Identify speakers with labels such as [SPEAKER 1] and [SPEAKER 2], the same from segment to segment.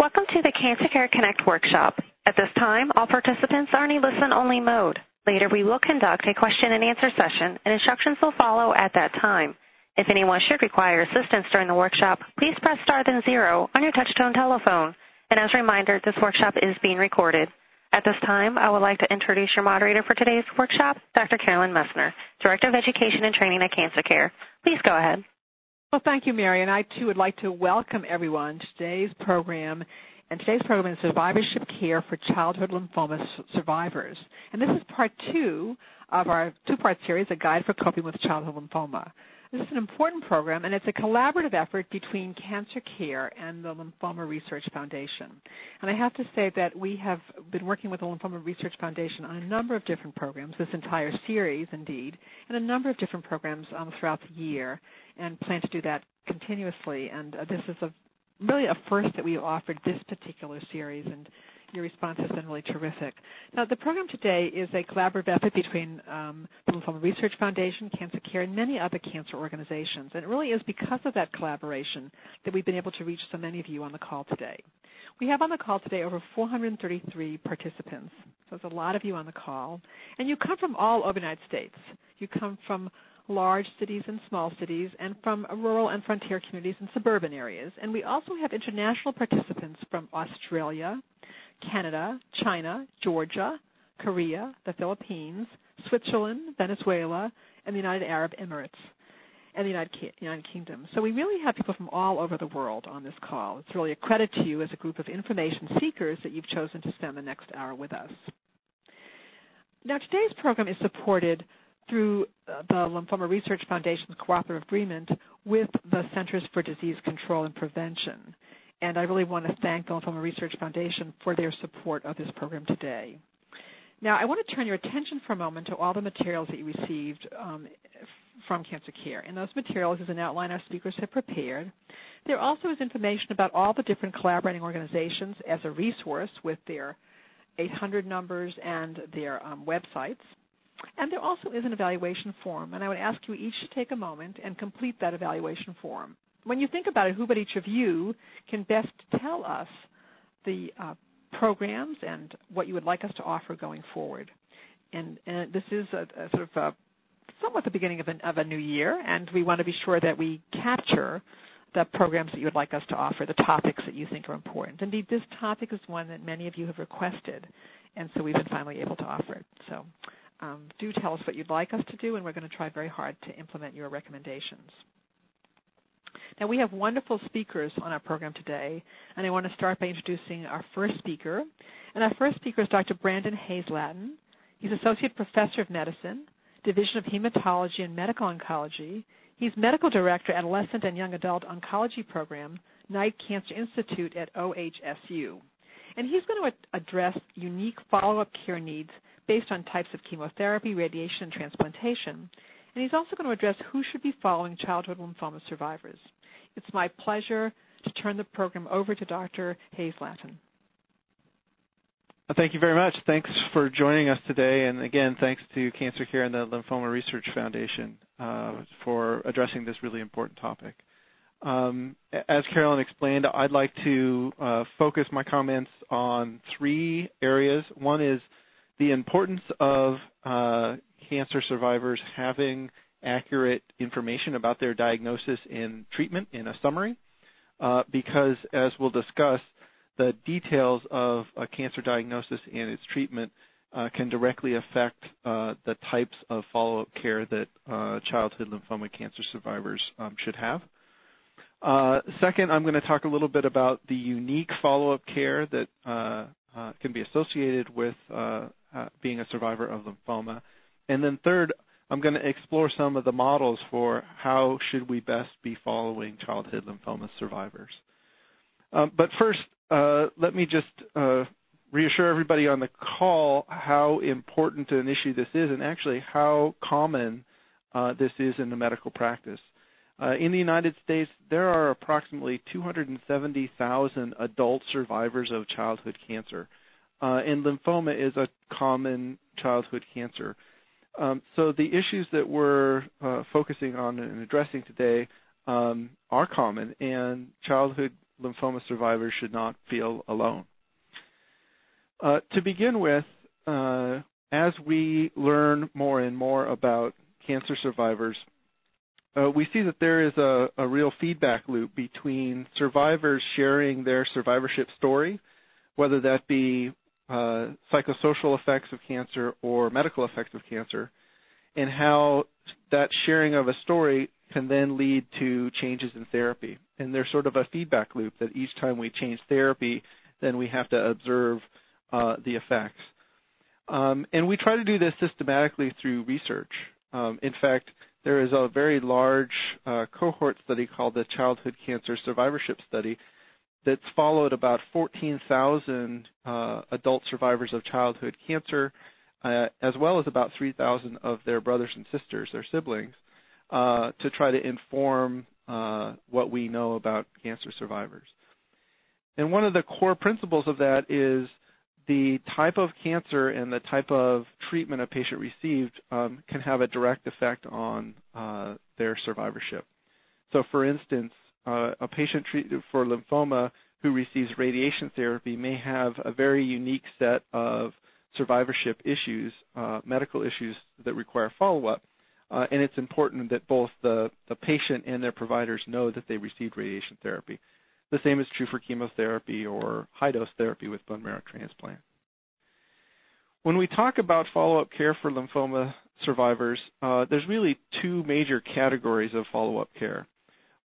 [SPEAKER 1] Welcome to the Cancer Care Connect workshop. At this time, all participants are in a listen-only mode. Later, we will conduct a question-and-answer session, and instructions will follow at that time. If anyone should require assistance during the workshop, please press star then zero on your touch-tone telephone. And as a reminder, this workshop is being recorded. At this time, I would like to introduce your moderator for today's workshop, Dr. Carolyn Messner, Director of Education and Training at Cancer Care. Please go ahead.
[SPEAKER 2] Well, thank you, Mary. And I too would like to welcome everyone to today's program. And today's program is Survivorship Care for Childhood Lymphoma Survivors. And this is part two of our two-part series, A Guide for Coping with Childhood Lymphoma. This is an important program, and it's a collaborative effort between Cancer Care and the Lymphoma Research Foundation. And I have to say that we have been working with the Lymphoma Research Foundation on a number of different programs, this entire series, indeed, and a number of different programs um, throughout the year, and plan to do that continuously. And uh, this is a really a first that we offered this particular series, and your response has been really terrific. Now, the program today is a collaborative effort between um, the Lymphoma Research Foundation, Cancer Care, and many other cancer organizations. And it really is because of that collaboration that we've been able to reach so many of you on the call today. We have on the call today over 433 participants. So there's a lot of you on the call. And you come from all over the United States. You come from large cities and small cities, and from rural and frontier communities and suburban areas. And we also have international participants from Australia, Canada, China, Georgia, Korea, the Philippines, Switzerland, Venezuela, and the United Arab Emirates and the United, United Kingdom. So we really have people from all over the world on this call. It's really a credit to you as a group of information seekers that you've chosen to spend the next hour with us. Now today's program is supported through uh, the Lymphoma Research Foundation's cooperative agreement with the Centers for Disease Control and Prevention. And I really want to thank the Lymphoma Research Foundation for their support of this program today. Now, I want to turn your attention for a moment to all the materials that you received um, from Cancer Care. And those materials is an outline our speakers have prepared. There also is information about all the different collaborating organizations as a resource with their 800 numbers and their um, websites. And there also is an evaluation form, and I would ask you each to take a moment and complete that evaluation form. When you think about it, who but each of you can best tell us the uh, programs and what you would like us to offer going forward? And, and this is a, a sort of a, somewhat the beginning of, an, of a new year, and we want to be sure that we capture the programs that you would like us to offer, the topics that you think are important. Indeed, this topic is one that many of you have requested, and so we've been finally able to offer it. So um, do tell us what you'd like us to do, and we're going to try very hard to implement your recommendations. Now, we have wonderful speakers on our program today, and I want to start by introducing our first speaker. And our first speaker is Dr. Brandon Hayes-Lattin. He's Associate Professor of Medicine, Division of Hematology and Medical Oncology. He's Medical Director, Adolescent and Young Adult Oncology Program, Knight Cancer Institute at OHSU and he's going to address unique follow-up care needs based on types of chemotherapy, radiation, and transplantation. And he's also going to address who should be following childhood lymphoma survivors. It's my pleasure to turn the program over to Dr. Hayes-Lattin.
[SPEAKER 3] Thank you very much. Thanks for joining us today. And again, thanks to Cancer Care and the Lymphoma Research Foundation uh, for addressing this really important topic. Um, as Carolyn explained, I'd like to uh, focus my comments on three areas. One is the importance of uh, cancer survivors having accurate information about their diagnosis and treatment in a summary, uh, because as we'll discuss, the details of a cancer diagnosis and its treatment uh, can directly affect uh, the types of follow-up care that uh, childhood lymphoma cancer survivors um, should have. Uh, second, I'm going to talk a little bit about the unique follow-up care that uh, uh, can be associated with being a survivor of lymphoma. And then third, I'm going to explore some of the models for how should we best be following childhood lymphoma survivors. Um, but first, let me just reassure everybody on the call how important an issue this is and actually how common this is in the medical practice. Uh, in the United States, there are approximately 270,000 adult survivors of childhood cancer, uh, and lymphoma is a common childhood cancer. Um, so the issues that we're uh, focusing on and addressing today um, are common, and childhood lymphoma survivors should not feel alone. Uh, to begin with, uh, as we learn more and more about cancer survivors, uh, we see that there is a, a, real feedback loop between survivors sharing their survivorship story, whether that be uh, psychosocial effects of cancer or medical effects of cancer, and how that sharing of a story can then lead to changes in therapy. And there's sort of a feedback loop that each time we change therapy, then we have to observe uh, the effects. Um, and we try to do this systematically through research. Um, in fact, there is a very large uh, cohort study called the Childhood Cancer Survivorship Study that's followed about 14,000 uh, adult survivors of childhood cancer, uh, as well as about 3,000 of their brothers and sisters, their siblings, uh, to try to inform uh, what we know about cancer survivors. And one of the core principles of that is the type of cancer and the type of treatment a patient received um, can have a direct effect on uh, their survivorship. So, for instance, uh, a patient treated for lymphoma who receives radiation therapy may have a very unique set of survivorship issues, uh, medical issues that require follow-up. Uh, and it's important that both the, the patient and their providers know that they received radiation therapy. The same is true for chemotherapy or high-dose therapy with bone marrow transplant. When we talk about follow-up care for lymphoma survivors, uh, there's really two major categories of follow-up care.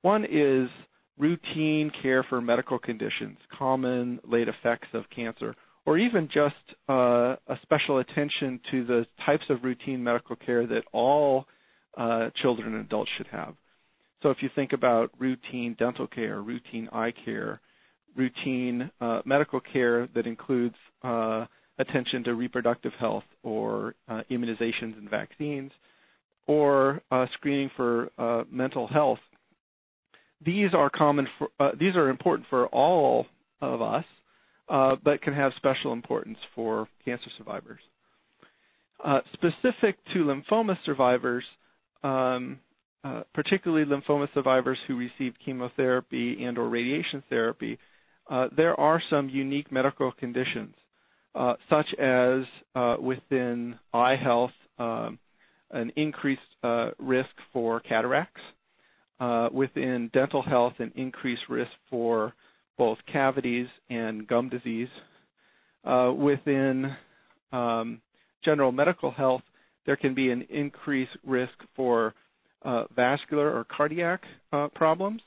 [SPEAKER 3] One is routine care for medical conditions, common late effects of cancer, or even just uh, a special attention to the types of routine medical care that all uh, children and adults should have. So if you think about routine dental care, routine eye care, routine uh, medical care that includes uh, attention to reproductive health or uh, immunizations and vaccines, or uh, screening for uh, mental health, these are common. For, uh, these are important for all of us, but can have special importance for cancer survivors. specific to lymphoma survivors, um, uh, particularly lymphoma survivors who receive chemotherapy and or radiation therapy, uh, there are some unique medical conditions, uh, such as uh, within eye health, um, an increased uh, risk for cataracts, within dental health, an increased risk for both cavities and gum disease. within um, general medical health, there can be an increased risk for uh, vascular or cardiac uh, problems.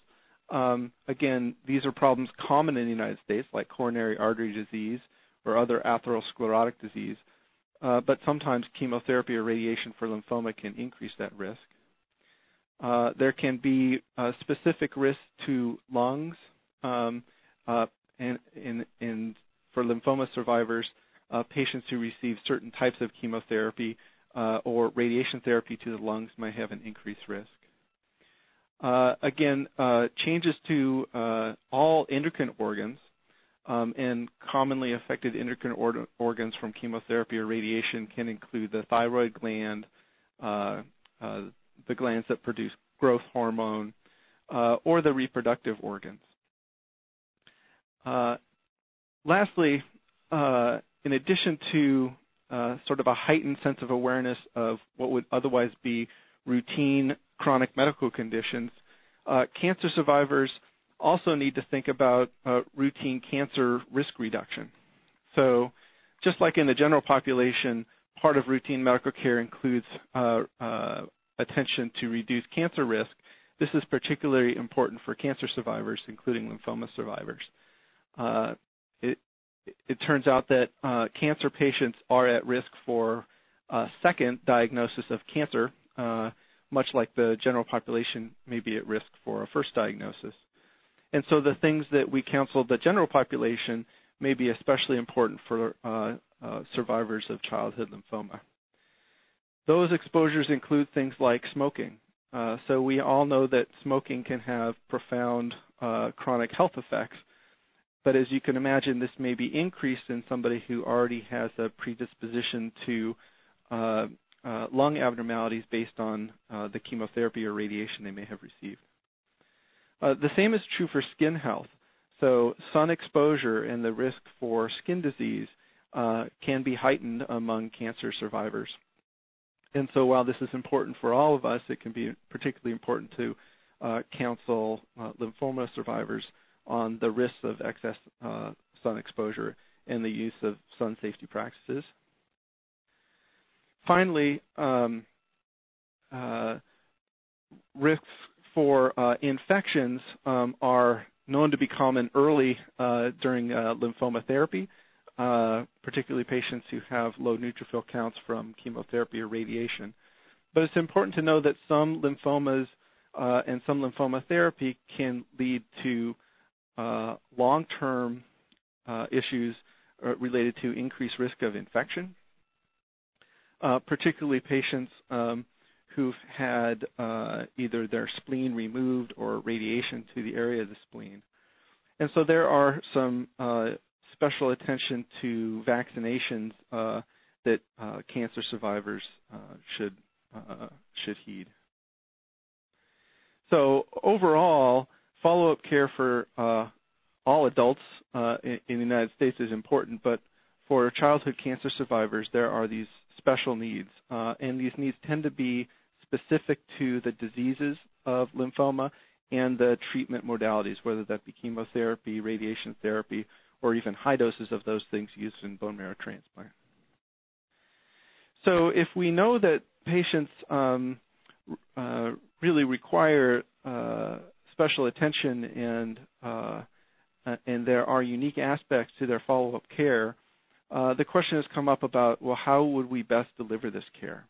[SPEAKER 3] Um, again, these are problems common in the United States, like coronary artery disease or other atherosclerotic disease, uh, but sometimes chemotherapy or radiation for lymphoma can increase that risk. Uh, there can be uh, specific risk to lungs, um, uh, and, and, and, for lymphoma survivors, uh, patients who receive certain types of chemotherapy uh, or radiation therapy to the lungs might have an increased risk. Uh, again, uh, changes to uh, all endocrine organs um, and commonly affected endocrine or- organs from chemotherapy or radiation can include the thyroid gland, uh, uh, the glands that produce growth hormone, or the reproductive organs. lastly, in addition to uh, sort of a heightened sense of awareness of what would otherwise be routine chronic medical conditions. Uh, cancer survivors also need to think about uh, routine cancer risk reduction. So just like in the general population, part of routine medical care includes uh, uh, attention to reduce cancer risk. This is particularly important for cancer survivors, including lymphoma survivors. Uh, it, it turns out that uh, cancer patients are at risk for a second diagnosis of cancer, uh, much like the general population may be at risk for a first diagnosis. And so the things that we counsel the general population may be especially important for uh, uh survivors of childhood lymphoma. Those exposures include things like smoking. Uh, so we all know that smoking can have profound uh, chronic health effects. But as you can imagine, this may be increased in somebody who already has a predisposition to uh, uh, lung abnormalities based on uh, the chemotherapy or radiation they may have received. Uh, the same is true for skin health. So sun exposure and the risk for skin disease uh, can be heightened among cancer survivors. And so while this is important for all of us, it can be particularly important to uh, counsel lymphoma survivors on the risks of excess uh, sun exposure and the use of sun safety practices. Finally, um, uh, risks for uh, infections um, are known to be common early uh, during uh, lymphoma therapy, uh, particularly patients who have low neutrophil counts from chemotherapy or radiation. But it's important to know that some lymphomas uh, and some lymphoma therapy can lead to uh, long-term uh, issues uh, related to increased risk of infection, particularly patients um, who've had either their spleen removed or radiation to the area of the spleen. And so there are some special attention to vaccinations that cancer survivors should heed. So overall, follow-up care for uh, all adults uh, in, the United States is important, but for childhood cancer survivors, there are these special needs, uh, and these needs tend to be specific to the diseases of lymphoma and the treatment modalities, whether that be chemotherapy, radiation therapy, or even high doses of those things used in bone marrow transplant. So if we know that patients um, uh, really require uh, special attention and uh, uh, and there are unique aspects to their follow-up care, uh, the question has come up about, well, how would we best deliver this care?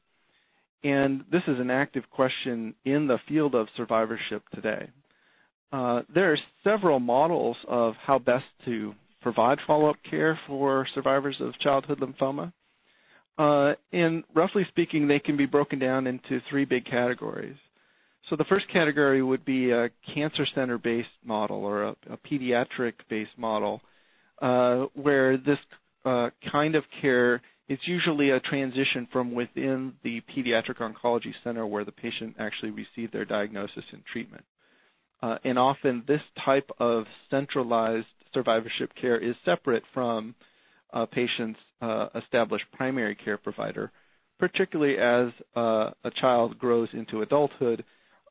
[SPEAKER 3] And this is an active question in the field of survivorship today. Uh, there are several models of how best to provide follow-up care for survivors of childhood lymphoma. Uh, and roughly speaking, they can be broken down into three big categories. So the first category would be a cancer center-based model or a, a pediatric-based model, uh, where this uh, kind of care is usually a transition from within the pediatric oncology center where the patient actually received their diagnosis and treatment. Uh, and often this type of centralized survivorship care is separate from a patient's uh, established primary care provider, particularly as uh, a child grows into adulthood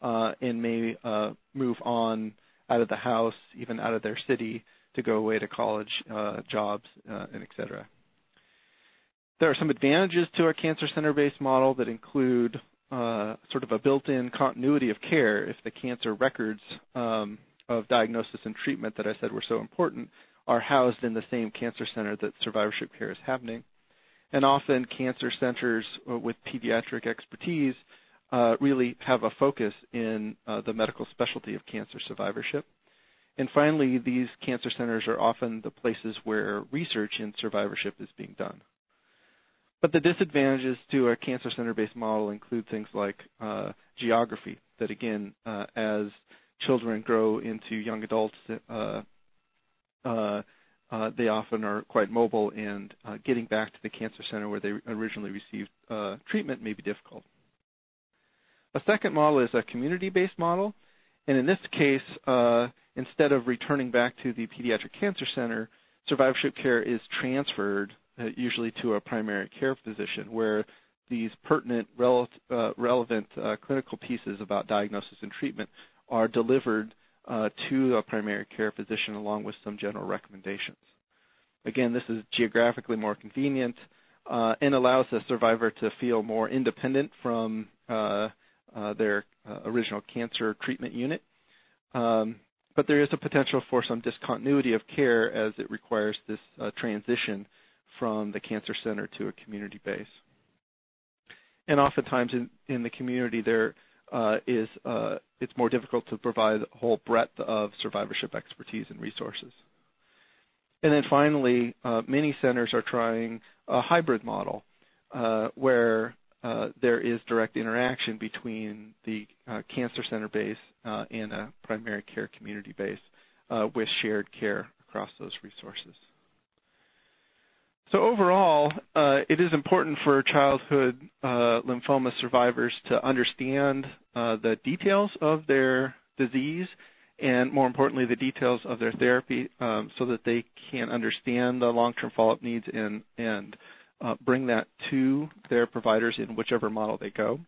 [SPEAKER 3] uh, and may uh, move on out of the house, even out of their city, to go away to college, uh, jobs, and et cetera. There are some advantages to our cancer center-based model that include sort of a built-in continuity of care if the cancer records um, of diagnosis and treatment that I said were so important are housed in the same cancer center that survivorship care is happening. And often cancer centers with pediatric expertise uh, really have a focus in uh, the medical specialty of cancer survivorship. And finally, these cancer centers are often the places where research in survivorship is being done. But the disadvantages to a cancer center-based model include things like uh, geography, that again, uh, as children grow into young adults, uh, uh, uh they often are quite mobile and uh, getting back to the cancer center where they originally received treatment may be difficult. A second model is a community-based model, and in this case, uh, instead of returning back to the pediatric cancer center, survivorship care is transferred uh, usually to a primary care physician where these pertinent, uh, relevant uh, clinical pieces about diagnosis and treatment are delivered uh, to a primary care physician along with some general recommendations. Again, this is geographically more convenient uh, and allows the survivor to feel more independent from uh, uh, their uh, original cancer treatment unit. Um, but there is a potential for some discontinuity of care as it requires this uh, transition from the cancer center to a community base. And oftentimes in, in the community, there uh, is uh, it's more difficult to provide the whole breadth of survivorship expertise and resources. And then finally, uh, many centers are trying a hybrid model where uh, there is direct interaction between the uh, cancer center base uh, and a primary care community base with shared care across those resources. So overall, uh, it is important for childhood uh, lymphoma survivors to understand uh, the details of their disease and more importantly, the details of their therapy um, so that they can understand the long-term follow-up needs and, and uh, bring that to their providers in whichever model they go.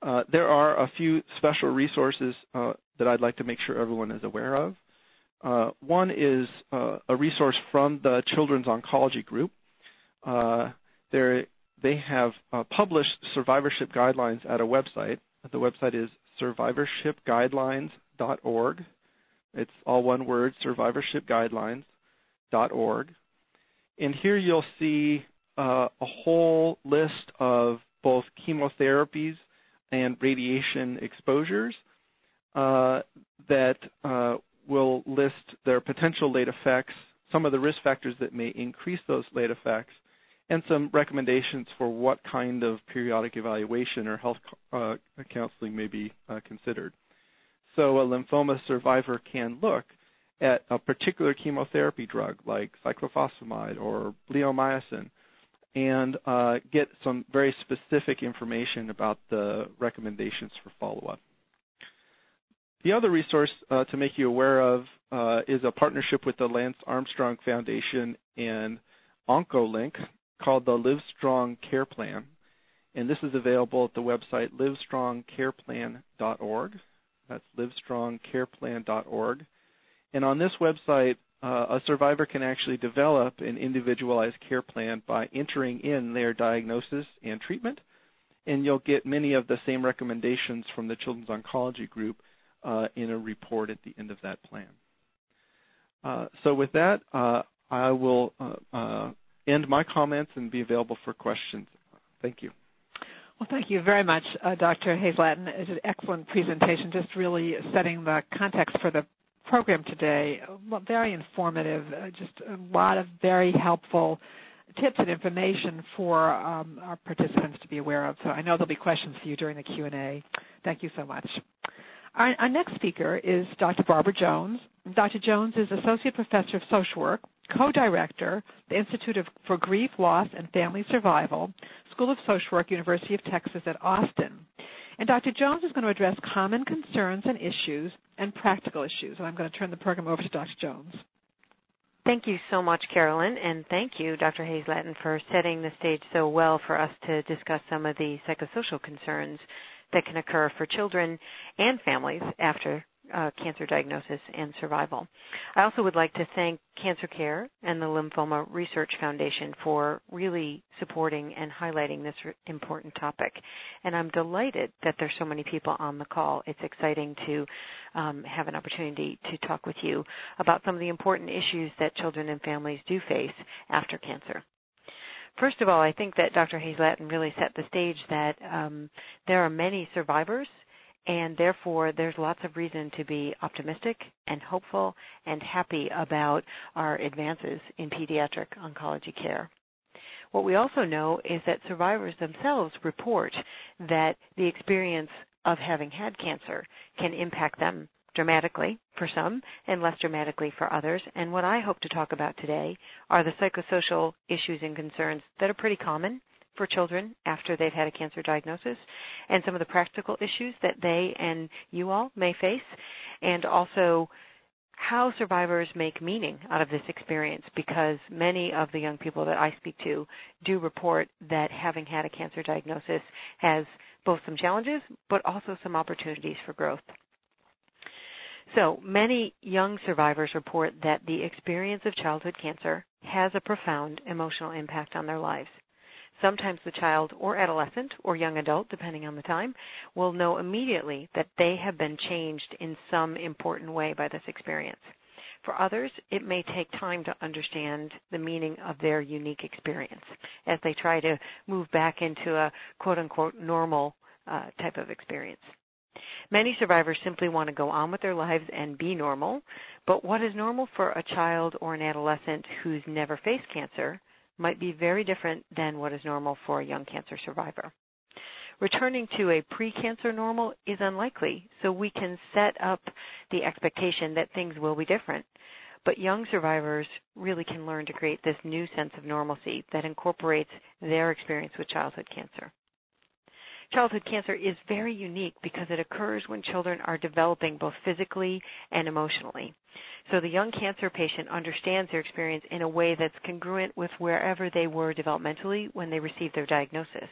[SPEAKER 3] Uh, there are a few special resources uh, that I'd like to make sure everyone is aware of. Uh, one is uh, a resource from the Children's Oncology Group. Uh, they have published survivorship guidelines at a website. The website is survivorshipguidelines.org. It's all one word, survivorshipguidelines.org. And here you'll see uh, a whole list of both chemotherapies and radiation exposures uh, that uh, will list their potential late effects, some of the risk factors that may increase those late effects, and some recommendations for what kind of periodic evaluation or health uh, counseling may be uh, considered. So a lymphoma survivor can look at a particular chemotherapy drug like cyclophosphamide or bleomycin and uh, get some very specific information about the recommendations for follow-up. The other resource uh, to make you aware of uh, is a partnership with the Lance Armstrong Foundation and OncoLink called the Livestrong Care Plan. And this is available at the website livestrongcareplan.org. That's livestrongcareplan.org. And on this website, uh, a survivor can actually develop an individualized care plan by entering in their diagnosis and treatment, and you'll get many of the same recommendations from the Children's Oncology Group uh, in a report at the end of that plan. Uh, so with that, uh, I will uh, end my comments and be available for questions. Thank you.
[SPEAKER 2] Well, thank you very much, uh, Dr. Hayes-Lattin. It's an excellent presentation, just really setting the context for the program today. Very informative, uh, just a lot of very helpful tips and information for um, our participants to be aware of. So I know there'll be questions for you during the Q&A. Thank you so much. Our, our next speaker is Dr. Barbara Jones. Dr. Jones is Associate Professor of Social Work co-director, the Institute of, for Grief, Loss, and Family Survival, School of Social Work, University of Texas at Austin. And Dr. Jones is going to address common concerns and issues and practical issues. And I'm going to turn the program over to Dr. Jones.
[SPEAKER 1] Thank you so much, Carolyn, and thank you, Dr. Hayes-Lattin, for setting the stage so well for us to discuss some of the psychosocial concerns that can occur for children and families after uh, cancer diagnosis and survival. I also would like to thank Cancer Care and the Lymphoma Research Foundation for really supporting and highlighting this important topic. And I'm delighted that there's so many people on the call. It's exciting to um, have an opportunity to talk with you about some of the important issues that children and families do face after cancer. First of all, I think that Dr. Hayes-Lattin really set the stage that um, there are many survivors and therefore there's lots of reason to be optimistic and hopeful and happy about our advances in pediatric oncology care. What we also know is that survivors themselves report that the experience of having had cancer can impact them dramatically for some and less dramatically for others. And what I hope to talk about today are the psychosocial issues and concerns that are pretty common for children after they've had a cancer diagnosis and some of the practical issues that they and you all may face, and also how survivors make meaning out of this experience because many of the young people that I speak to do report that having had a cancer diagnosis has both some challenges but also some opportunities for growth. So many young survivors report that the experience of childhood cancer has a profound emotional impact on their lives. Sometimes the child or adolescent or young adult, depending on the time, will know immediately that they have been changed in some important way by this experience. For others, it may take time to understand the meaning of their unique experience as they try to move back into a quote unquote normal uh, type of experience. Many survivors simply want to go on with their lives and be normal, but what is normal for a child or an adolescent who's never faced cancer might be very different than what is normal for a young cancer survivor. Returning to a pre-cancer normal is unlikely, so we can set up the expectation that things will be different. But young survivors really can learn to create this new sense of normalcy that incorporates their experience with childhood cancer childhood cancer is very unique because it occurs when children are developing both physically and emotionally. So the young cancer patient understands their experience in a way that's congruent with wherever they were developmentally when they received their diagnosis.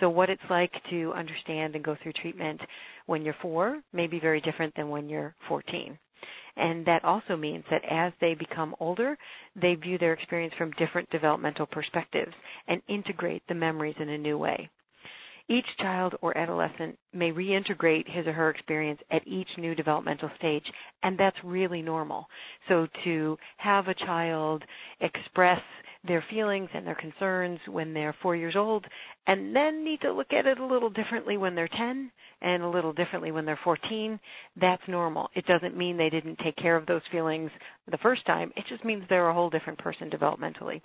[SPEAKER 1] So what it's like to understand and go through treatment when you're four may be very different than when you're 14. And that also means that as they become older, they view their experience from different developmental perspectives and integrate the memories in a new way. Each child or adolescent may reintegrate his or her experience at each new developmental stage, and that's really normal. So to have a child express their feelings and their concerns when they're four years old, and then need to look at it a little differently when they're 10 and a little differently when they're 14, that's normal. It doesn't mean they didn't take care of those feelings the first time. It just means they're a whole different person developmentally.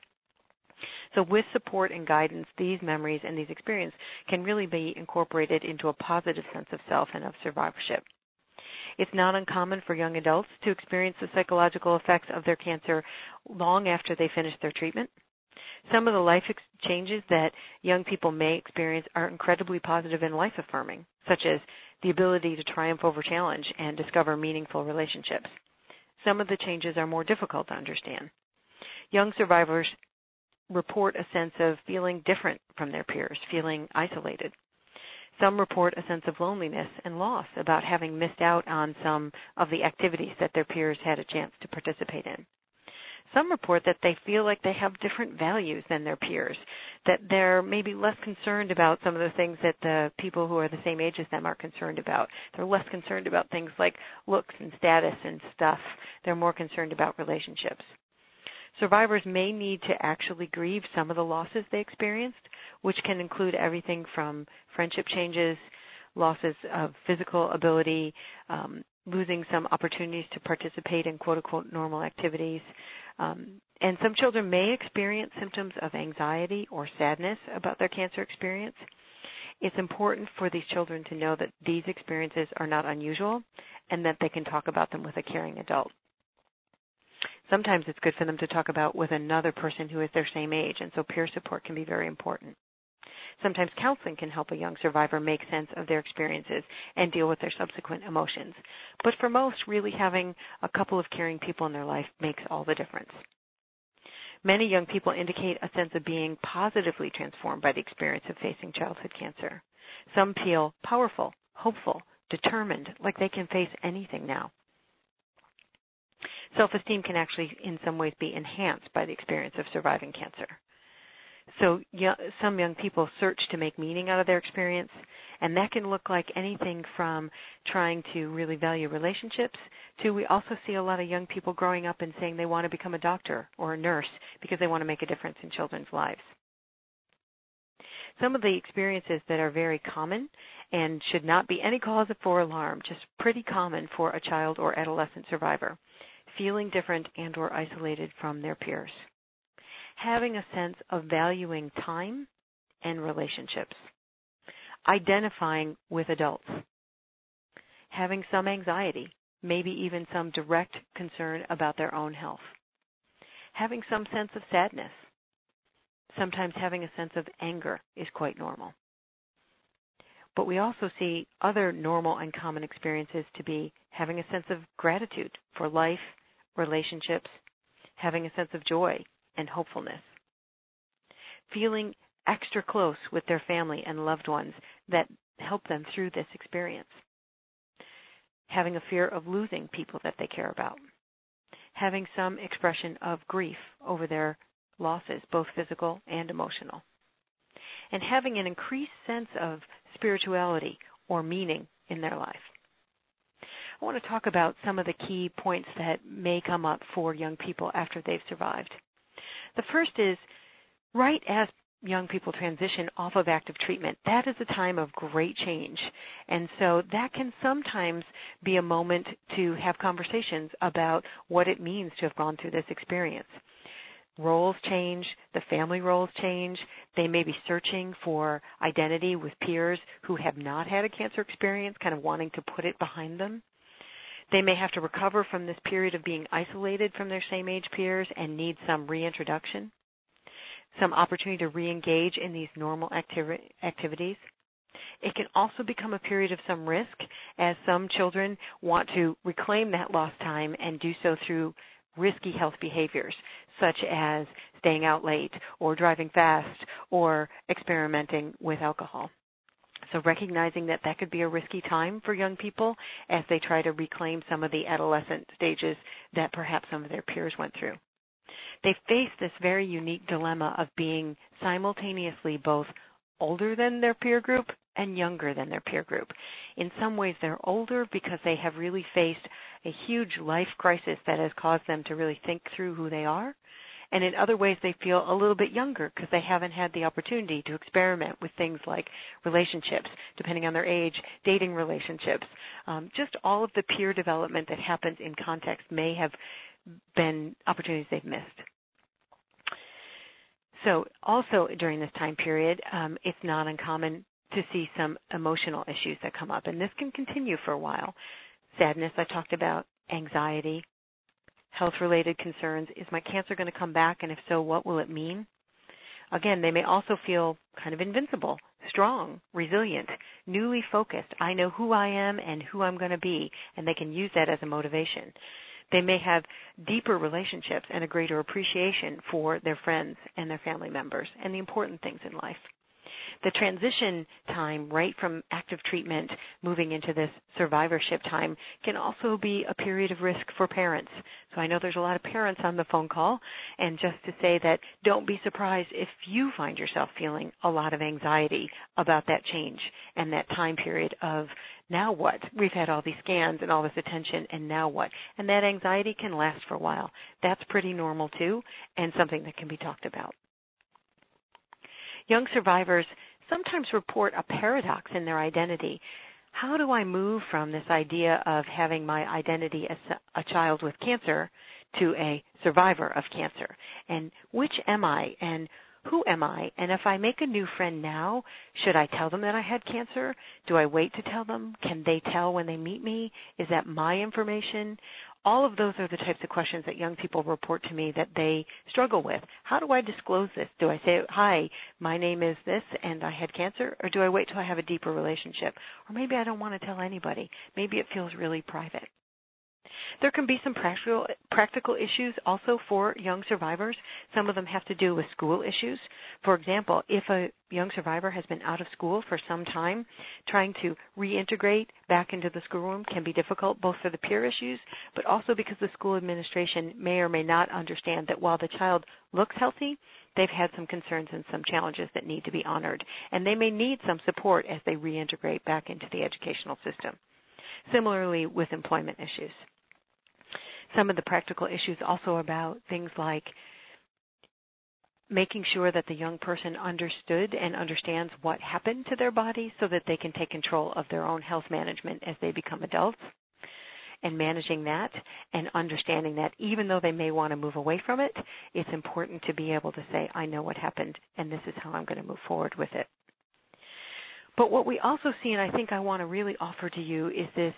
[SPEAKER 1] So with support and guidance, these memories and these experiences can really be incorporated into a positive sense of self and of survivorship. It's not uncommon for young adults to experience the psychological effects of their cancer long after they finish their treatment. Some of the life ex- changes that young people may experience are incredibly positive and life affirming, such as the ability to triumph over challenge and discover meaningful relationships. Some of the changes are more difficult to understand. Young survivors report a sense of feeling different from their peers, feeling isolated. Some report a sense of loneliness and loss about having missed out on some of the activities that their peers had a chance to participate in. Some report that they feel like they have different values than their peers, that they're maybe less concerned about some of the things that the people who are the same age as them are concerned about. They're less concerned about things like looks and status and stuff. They're more concerned about relationships. Survivors may need to actually grieve some of the losses they experienced, which can include everything from friendship changes, losses of physical ability, um, losing some opportunities to participate in quote unquote normal activities. Um, and some children may experience symptoms of anxiety or sadness about their cancer experience. It's important for these children to know that these experiences are not unusual and that they can talk about them with a caring adult sometimes it's good for them to talk about with another person who is their same age, and so peer support can be very important. Sometimes counseling can help a young survivor make sense of their experiences and deal with their subsequent emotions. But for most, really having a couple of caring people in their life makes all the difference. Many young people indicate a sense of being positively transformed by the experience of facing childhood cancer. Some feel powerful, hopeful, determined, like they can face anything now self-esteem can actually in some ways be enhanced by the experience of surviving cancer. So some young people search to make meaning out of their experience, and that can look like anything from trying to really value relationships to we also see a lot of young people growing up and saying they want to become a doctor or a nurse because they want to make a difference in children's lives. Some of the experiences that are very common and should not be any cause for alarm, just pretty common for a child or adolescent survivor feeling different and or isolated from their peers. Having a sense of valuing time and relationships. Identifying with adults. Having some anxiety, maybe even some direct concern about their own health. Having some sense of sadness. Sometimes having a sense of anger is quite normal but we also see other normal and common experiences to be having a sense of gratitude for life relationships, having a sense of joy and hopefulness, feeling extra close with their family and loved ones that help them through this experience, having a fear of losing people that they care about, having some expression of grief over their losses, both physical and emotional, and having an increased sense of spirituality or meaning in their life. I want to talk about some of the key points that may come up for young people after they've survived. The first is right as young people transition off of active treatment, that is a time of great change. And so that can sometimes be a moment to have conversations about what it means to have gone through this experience. Roles change, the family roles change. They may be searching for identity with peers who have not had a cancer experience, kind of wanting to put it behind them. They may have to recover from this period of being isolated from their same age peers and need some reintroduction, some opportunity to reengage in these normal activi- activities. It can also become a period of some risk as some children want to reclaim that lost time and do so through risky health behaviors such as staying out late or driving fast or experimenting with alcohol. So recognizing that that could be a risky time for young people as they try to reclaim some of the adolescent stages that perhaps some of their peers went through. They face this very unique dilemma of being simultaneously both older than their peer group and younger than their peer group. In some ways, they're older because they have really faced a huge life crisis that has caused them to really think through who they are and in other ways they feel a little bit younger because they haven't had the opportunity to experiment with things like relationships, depending on their age, dating relationships. Um, just all of the peer development that happens in context may have been opportunities they've missed. So also during this time period, um, it's not uncommon to see some emotional issues that come up, and this can continue for a while. Sadness I talked about, anxiety, health-related concerns. Is my cancer going to come back, and if so, what will it mean? Again, they may also feel kind of invincible, strong, resilient, newly focused. I know who I am and who I'm going to be, and they can use that as a motivation. They may have deeper relationships and a greater appreciation for their friends and their family members and the important things in life the transition time right from active treatment moving into this survivorship time can also be a period of risk for parents. So I know there's a lot of parents on the phone call and just to say that don't be surprised if you find yourself feeling a lot of anxiety about that change and that time period of now what? We've had all these scans and all this attention and now what? And that anxiety can last for a while. That's pretty normal too and something that can be talked about. Young survivors sometimes report a paradox in their identity. How do I move from this idea of having my identity as a child with cancer to a survivor of cancer? And which am I? And who am I? And if I make a new friend now, should I tell them that I had cancer? Do I wait to tell them? Can they tell when they meet me? Is that my information? All of those are the types of questions that young people report to me that they struggle with. How do I disclose this? Do I say, hi, my name is this and I had cancer? Or do I wait till I have a deeper relationship? Or maybe I don't want to tell anybody. Maybe it feels really private. There can be some practical, practical issues also for young survivors. Some of them have to do with school issues. For example, if a young survivor has been out of school for some time, trying to reintegrate back into the schoolroom can be difficult both for the peer issues, but also because the school administration may or may not understand that while the child looks healthy, they've had some concerns and some challenges that need to be honored. And they may need some support as they reintegrate back into the educational system. Similarly with employment issues some of the practical issues also about things like making sure that the young person understood and understands what happened to their body so that they can take control of their own health management as they become adults and managing that and understanding that even though they may want to move away from it, it's important to be able to say, I know what happened and this is how I'm going to move forward with it. But what we also see, and I think I want to really offer to you, is this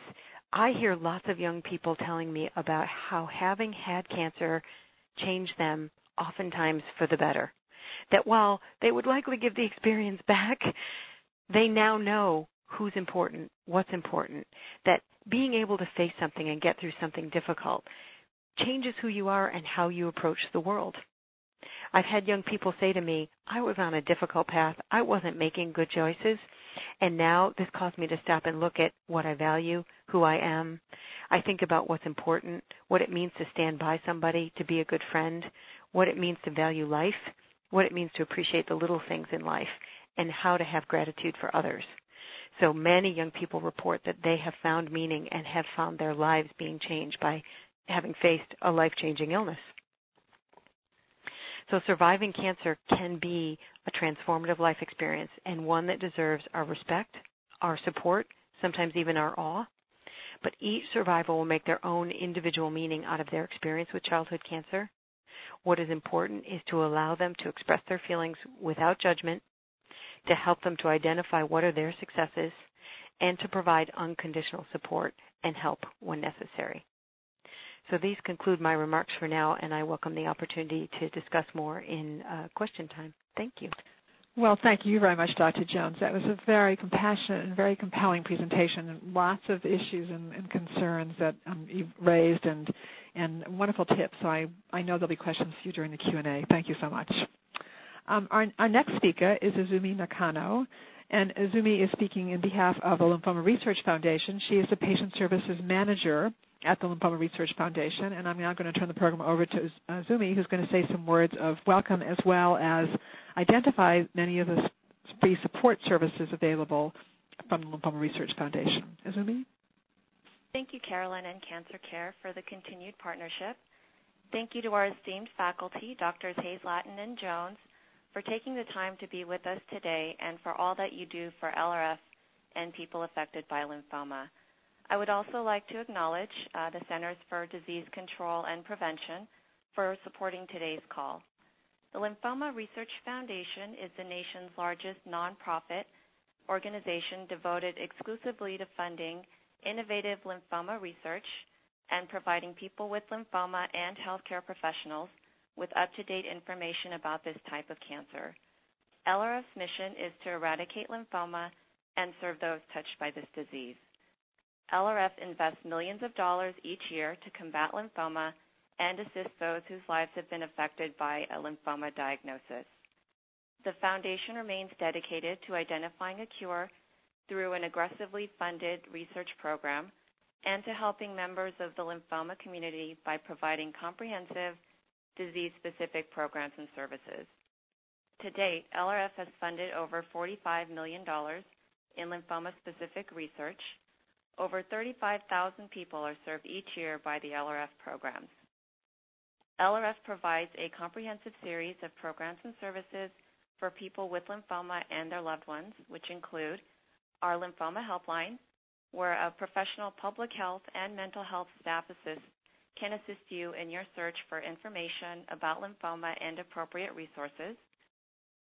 [SPEAKER 1] I hear lots of young people telling me about how having had cancer changed them oftentimes for the better. That while they would likely give the experience back, they now know who's important, what's important, that being able to face something and get through something difficult changes who you are and how you approach the world. I've had young people say to me, I was on a difficult path. I wasn't making good choices. And now this caused me to stop and look at what I value, who I am. I think about what's important, what it means to stand by somebody, to be a good friend, what it means to value life, what it means to appreciate the little things in life, and how to have gratitude for others. So many young people report that they have found meaning and have found their lives being changed by having faced a life-changing illness. So surviving cancer can be a transformative life experience and one that deserves our respect, our support, sometimes even our awe. But each survivor will make their own individual meaning out of their experience with childhood cancer. What is important is to allow them to express their feelings without judgment, to help them to identify what are their successes, and to provide unconditional support and help when necessary. So these conclude my remarks for now, and I welcome the opportunity to discuss more in uh, question time. Thank you.
[SPEAKER 4] Well, thank you very much, Dr. Jones. That was a very compassionate and very compelling presentation. and Lots of issues and, and concerns that um, you raised, and and wonderful tips. So I, I know there'll be questions for you during the Q and A. Thank you so much. Um, our, our next speaker is Izumi Nakano. And Azumi is speaking in behalf of the Lymphoma Research Foundation. She is the Patient Services Manager at the Lymphoma Research Foundation. And I'm now going to turn the program over to Azumi, who's going to say some words of welcome as well as identify many of the free support services available from the Lymphoma Research Foundation. Azumi?
[SPEAKER 5] Thank you, Carolyn and Cancer Care, for the continued partnership. Thank you to our esteemed faculty, Drs. Hayes Lattin and Jones, for taking the time to be with us today, and for all that you do for LRF and people affected by lymphoma. I would also like to acknowledge uh, the Centers for Disease Control and Prevention for supporting today's call. The Lymphoma Research Foundation is the nation's largest nonprofit organization devoted exclusively to funding innovative lymphoma research and providing people with lymphoma and healthcare professionals with up-to-date information about this type of cancer. LRF's mission is to eradicate lymphoma and serve those touched by this disease. LRF invests millions of dollars each year to combat lymphoma and assist those whose lives have been affected by a lymphoma diagnosis. The foundation remains dedicated to identifying a cure through an aggressively funded research program and to helping members of the lymphoma community by providing comprehensive disease-specific programs and services. To date, LRF has funded over $45 million in lymphoma-specific research. Over 35,000 people are served each year by the LRF programs. LRF provides a comprehensive series of programs and services for people with lymphoma and their loved ones, which include our lymphoma helpline, where a professional public health and mental health staff assists can assist you in your search for information about lymphoma and appropriate resources,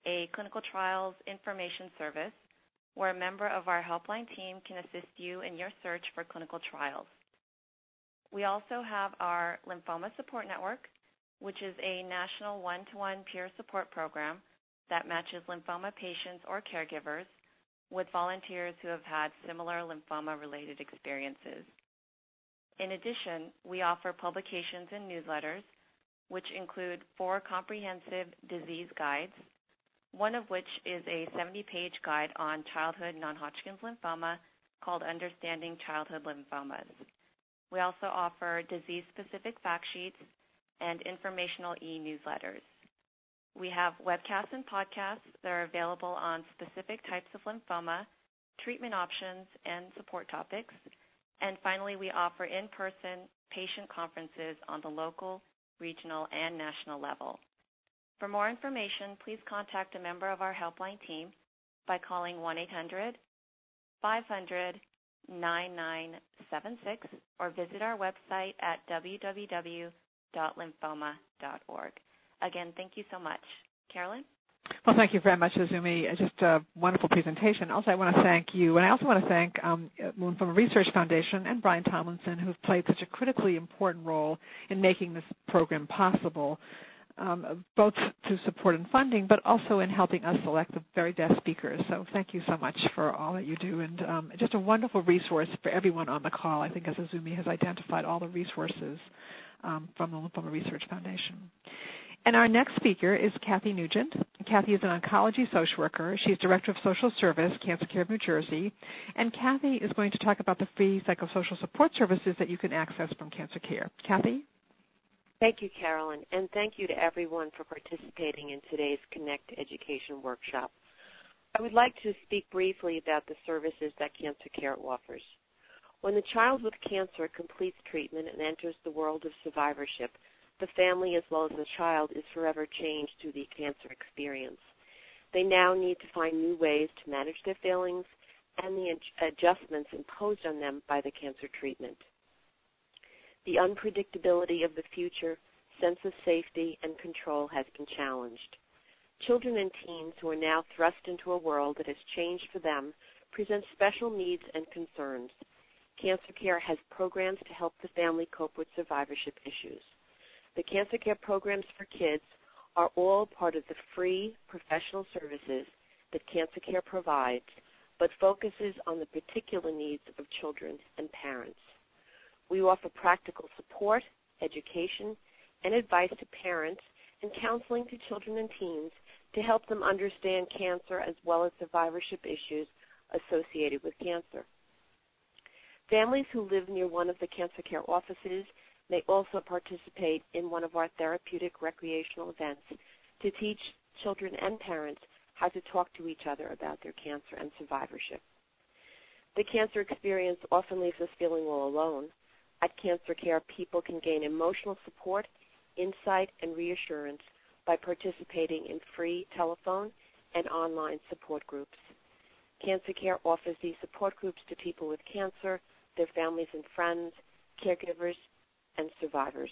[SPEAKER 5] a clinical trials information service where a member of our helpline team can assist you in your search for clinical trials. We also have our Lymphoma Support Network, which is a national one-to-one peer support program that matches lymphoma patients or caregivers with volunteers who have had similar lymphoma-related experiences. In addition, we offer publications and newsletters, which include four comprehensive disease guides, one of which is a 70-page guide on childhood non-Hodgkin's lymphoma called Understanding Childhood Lymphomas. We also offer disease-specific fact sheets and informational e-newsletters. We have webcasts and podcasts that are available on specific types of lymphoma, treatment options, and support topics. And finally, we offer in-person patient conferences on the local, regional, and national level. For more information, please contact a member of our helpline team by calling 1-800-500-9976 or visit our website at www.lymphoma.org. Again, thank you so much. Carolyn?
[SPEAKER 4] Well, thank you very much, Azumi. Uh, just a wonderful presentation. Also, I want to thank you, and I also want to thank um, Lymphoma uh, Research Foundation and Brian Tomlinson, who've played such a critically important role in making this program possible, um, both through support and funding, but also in helping us select the very best speakers. So thank you so much for all that you do, and um, just a wonderful resource for everyone on the call. I think as Azumi has identified all the resources um, from the Lymphoma Research Foundation. And our next speaker is Kathy Nugent. Kathy is an oncology social worker. She's director of social service, Cancer Care of New Jersey. And Kathy is going to talk about the free psychosocial support services that you can access from Cancer Care. Kathy?
[SPEAKER 6] Thank you, Carolyn, and thank you to everyone for participating in today's Connect Education Workshop. I would like to speak briefly about the services that Cancer Care offers. When the child with cancer completes treatment and enters the world of survivorship, the family as well as the child is forever changed through the cancer experience. They now need to find new ways to manage their feelings and the adjustments imposed on them by the cancer treatment. The unpredictability of the future, sense of safety, and control has been challenged. Children and teens who are now thrust into a world that has changed for them present special needs and concerns. Cancer Care has programs to help the family cope with survivorship issues the cancer care programs for kids are all part of the free professional services that cancer care provides, but focuses on the particular needs of children and parents. We offer practical support, education, and advice to parents and counseling to children and teens to help them understand cancer as well as survivorship issues associated with cancer. Families who live near one of the cancer care offices they also participate in one of our therapeutic recreational events to teach children and parents how to talk to each other about their cancer and survivorship. The cancer experience often leaves us feeling all alone. At Cancer Care, people can gain emotional support, insight, and reassurance by participating in free telephone and online support groups. Cancer Care offers these support groups to people with cancer, their families and friends, caregivers, and survivors.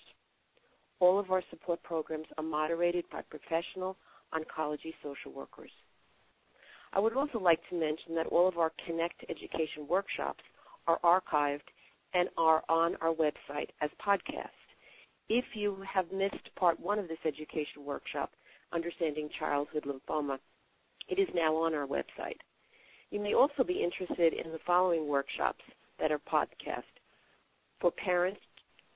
[SPEAKER 6] All of our support programs are moderated by professional oncology social workers. I would also like to mention that all of our Connect Education workshops are archived and are on our website as podcasts. If you have missed part one of this education workshop, Understanding Childhood Lymphoma, it is now on our website. You may also be interested in the following workshops that are podcast for parents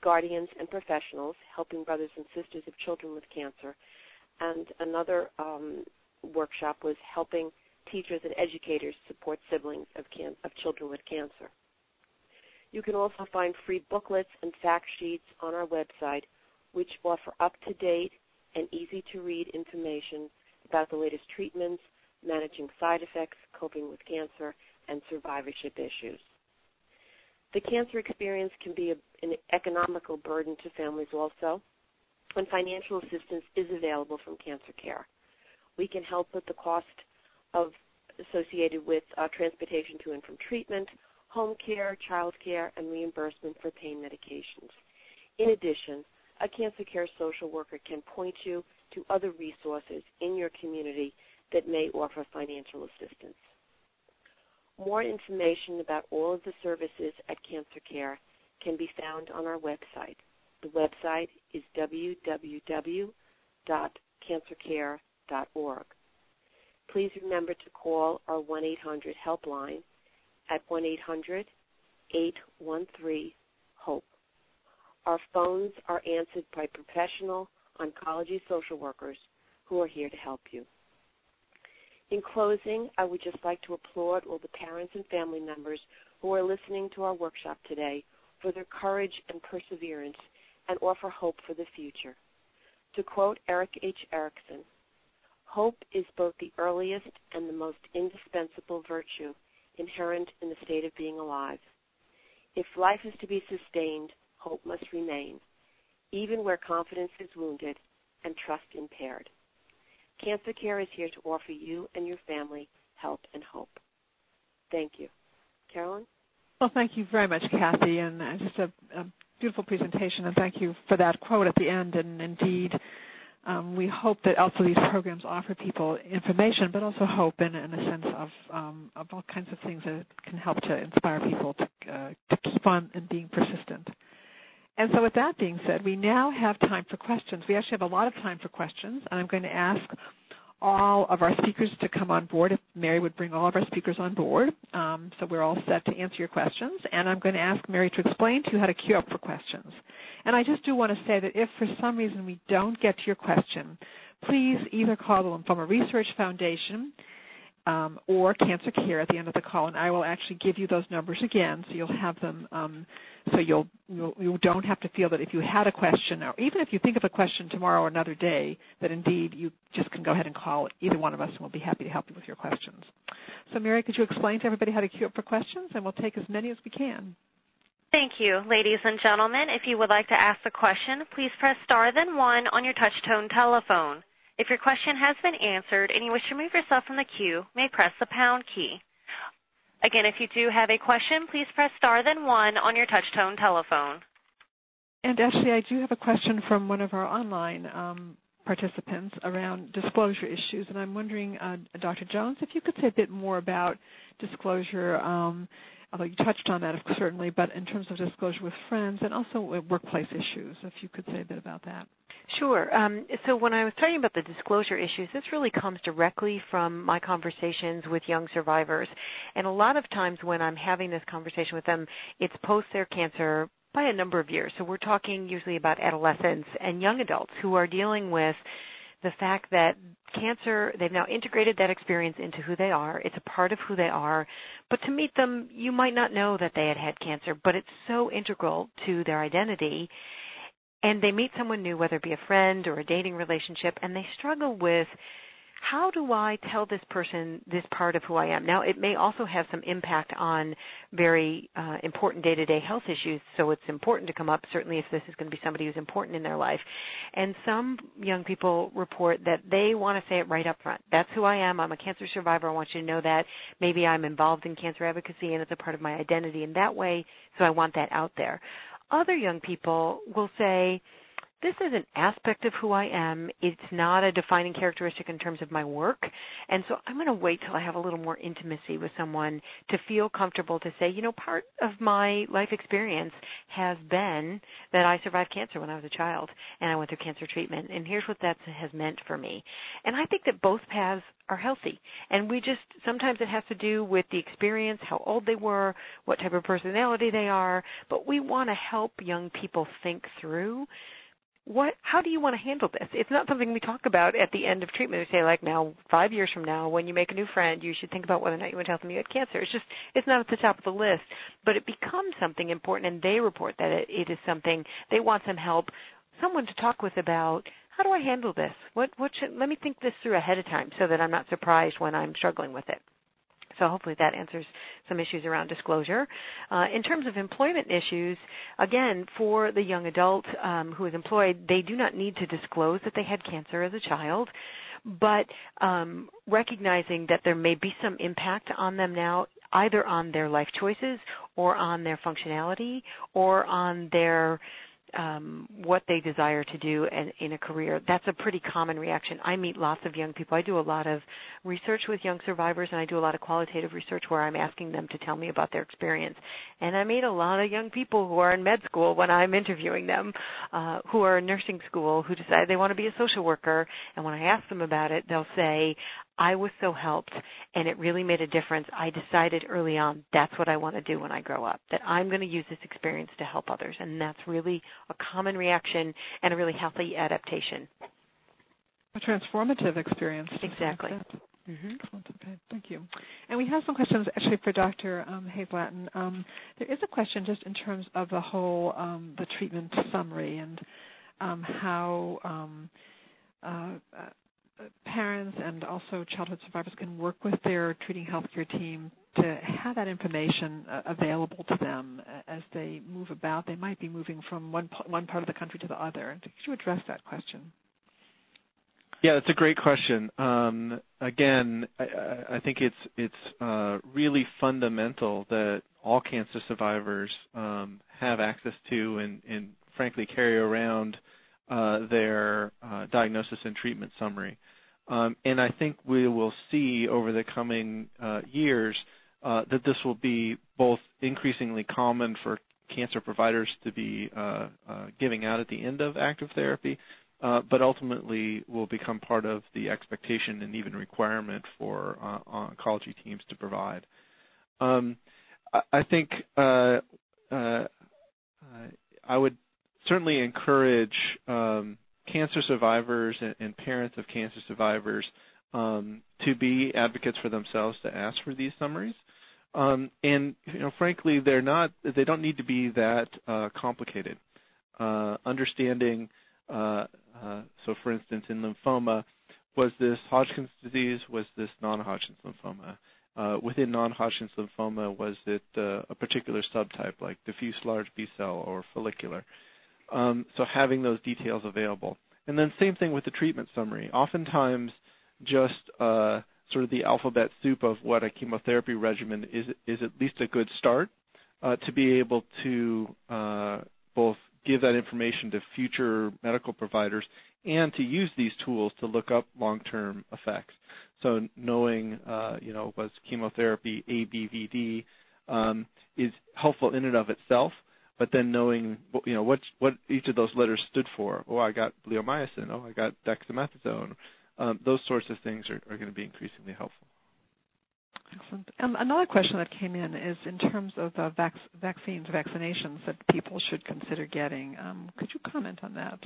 [SPEAKER 6] guardians and professionals helping brothers and sisters of children with cancer. And another um, workshop was helping teachers and educators support siblings of, can- of children with cancer. You can also find free booklets and fact sheets on our website, which offer up-to-date and easy-to-read information about the latest treatments, managing side effects, coping with cancer, and survivorship issues. The cancer experience can be a, an economical burden to families also, and financial assistance is available from Cancer Care. We can help with the cost of associated with uh, transportation to and from treatment, home care, child care, and reimbursement for pain medications. In addition, a cancer care social worker can point you to other resources in your community that may offer financial assistance. More information about all of the services at Cancer Care can be found on our website. The website is www.cancercare.org. Please remember to call our 1-800 helpline at 1-800-813-HOPE. Our phones are answered by professional oncology social workers who are here to help you. In closing, I would just like to applaud all the parents and family members who are listening to our workshop today for their courage and perseverance and offer hope for the future. To quote Erik H. Erikson, hope is both the earliest and the most indispensable virtue inherent in the state of being alive. If life is to be sustained, hope must remain, even where confidence is wounded and trust impaired. Cancer Care is here to offer you and your family help and hope. Thank you. Carolyn?
[SPEAKER 4] Well, thank you very much, Kathy, and uh, just a, a, beautiful presentation, and thank you for that quote at the end. And indeed, um, we hope that also these programs offer people information, but also hope and, and a sense of, um, of all kinds of things that can help to inspire people to, uh, to keep on and being persistent. And so with that being said, we now have time for questions. We actually have a lot of time for questions, and I'm going to ask all of our speakers to come on board if Mary would bring all of our speakers on board. Um, so we're all set to answer your questions. And I'm going to ask Mary to explain to you how to queue up for questions. And I just do want to say that if for some reason we don't get to your question, please either call the Lymphoma Research Foundation um, or cancer care at the end of the call, and I will actually give you those numbers again, so you'll have them, um, so you'll, you'll you will you do not have to feel that if you had a question, or even if you think of a question tomorrow or another day, that indeed you just can go ahead and call either one of us, and we'll be happy to help you with your questions. So, Mary, could you explain to everybody how to queue up for questions, and we'll take as many as we can.
[SPEAKER 7] Thank you. Ladies and gentlemen, if you would like to ask a question, please press star then one on your touch-tone telephone. If your question has been answered and you wish to remove yourself from the queue, may press the pound key. Again, if you do have a question, please press star then one on your touch-tone telephone.
[SPEAKER 4] Ashley, I do have a question from one of our online um, participants around disclosure issues. And I'm wondering, uh, Dr. Jones, if you could say a bit more about disclosure, um, although you touched on that certainly, but in terms of disclosure with friends and also workplace issues, if you could say a bit about that.
[SPEAKER 1] Sure. Um, so when I was talking about the disclosure issues, this really comes directly from my conversations with young survivors. And a lot of times when I'm having this conversation with them, it's post their cancer, by a number of years. So we're talking usually about adolescents and young adults who are dealing with the fact that cancer, they've now integrated that experience into who they are. It's a part of who they are. But to meet them, you might not know that they had had cancer, but it's so integral to their identity. And they meet someone new, whether it be a friend or a dating relationship, and they struggle with how do I tell this person this part of who I am? Now, it may also have some impact on very uh, important day-to-day health issues, so it's important to come up, certainly if this is going to be somebody who's important in their life. And some young people report that they want to say it right up front. That's who I am. I'm a cancer survivor. I want you to know that. Maybe I'm involved in cancer advocacy and it's a part of my identity in that way, so I want that out there. Other young people will say, this is an aspect of who I am. It's not a defining characteristic in terms of my work. And so I'm going to wait till I have a little more intimacy with someone to feel comfortable to say, you know, part of my life experience has been that I survived cancer when I was a child and I went through cancer treatment. And here's what that has meant for me. And I think that both paths are healthy. And we just, sometimes it has to do with the experience, how old they were, what type of personality they are, but we want to help young people think through what how do you want to handle this? It's not something we talk about at the end of treatment. We say like now five years from now, when you make a new friend, you should think about whether or not you want to tell them you had cancer. It's just it's not at the top of the list, but it becomes something important, and they report that it, it is something they want some help, someone to talk with about. How do I handle this? What what should let me think this through ahead of time so that I'm not surprised when I'm struggling with it. So hopefully that answers some issues around disclosure. Uh, in terms of employment issues, again, for the young adult um, who is employed, they do not need to disclose that they had cancer as a child, but um, recognizing that there may be some impact on them now either on their life choices or on their functionality or on their um, what they desire to do and, in a career. That's a pretty common reaction. I meet lots of young people. I do a lot of research with young survivors, and I do a lot of qualitative research where I'm asking them to tell me about their experience. And I meet a lot of young people who are in med school when I'm interviewing them, uh, who are in nursing school, who decide they want to be a social worker. And when I ask them about it, they'll say, I was so helped and it really made a difference. I decided early on that's what I want to do when I grow up, that I'm going to use this experience to help others. And that's really a common reaction and a really healthy adaptation.
[SPEAKER 4] A transformative experience.
[SPEAKER 1] Exactly. Mm-hmm.
[SPEAKER 4] Excellent. Okay. Thank you. And we have some questions actually for Dr. Um, Hayes-Lattin. Um, there is a question just in terms of the whole um, the treatment summary and um, how um, uh, uh parents and also childhood survivors can work with their treating healthcare team to have that information uh, available to them uh, as they move about. They might be moving from one one part of the country to the other. Could you address that question?
[SPEAKER 8] Yeah, that's a great question. Um, again, I, I, think it's it's uh, really fundamental that all cancer survivors um, have access to and, and frankly carry around uh, their uh, diagnosis and treatment summary. Um, and I think we will see over the coming uh, years that this will be both increasingly common for cancer providers to be giving out at the end of active therapy, uh, but ultimately will become part of the expectation and even requirement for uh, oncology teams to provide. Um, I, think uh, I would certainly encourage um, cancer survivors and, and, parents of cancer survivors um, to be advocates for themselves to ask for these summaries. Um, and you know, frankly, they're not. They don't need to be that uh, complicated. Uh, understanding, uh, uh so for instance, in lymphoma, was this Hodgkin's disease? Was this non-Hodgkin's lymphoma? Uh, within non-Hodgkin's lymphoma, was it uh, a particular subtype, like diffuse large B cell or follicular? Um, so having those details available. And then same thing with the treatment summary. Oftentimes, just uh, sort of the alphabet soup of what a chemotherapy regimen is is at least a good start uh, to be able to uh, both give that information to future medical providers and to use these tools to look up long-term effects. So knowing, uh, you know, was chemotherapy ABVD um, is helpful in and of itself, but then knowing you know what what each of those letters stood for. Oh, I got bleomycin. Oh, I got dexamethasone. Um, those sorts of things are, are going to be increasingly helpful.
[SPEAKER 4] Excellent. Um, another question that came in is in terms of the vac- vaccines, vaccinations that people should consider getting. Um, could you comment on that?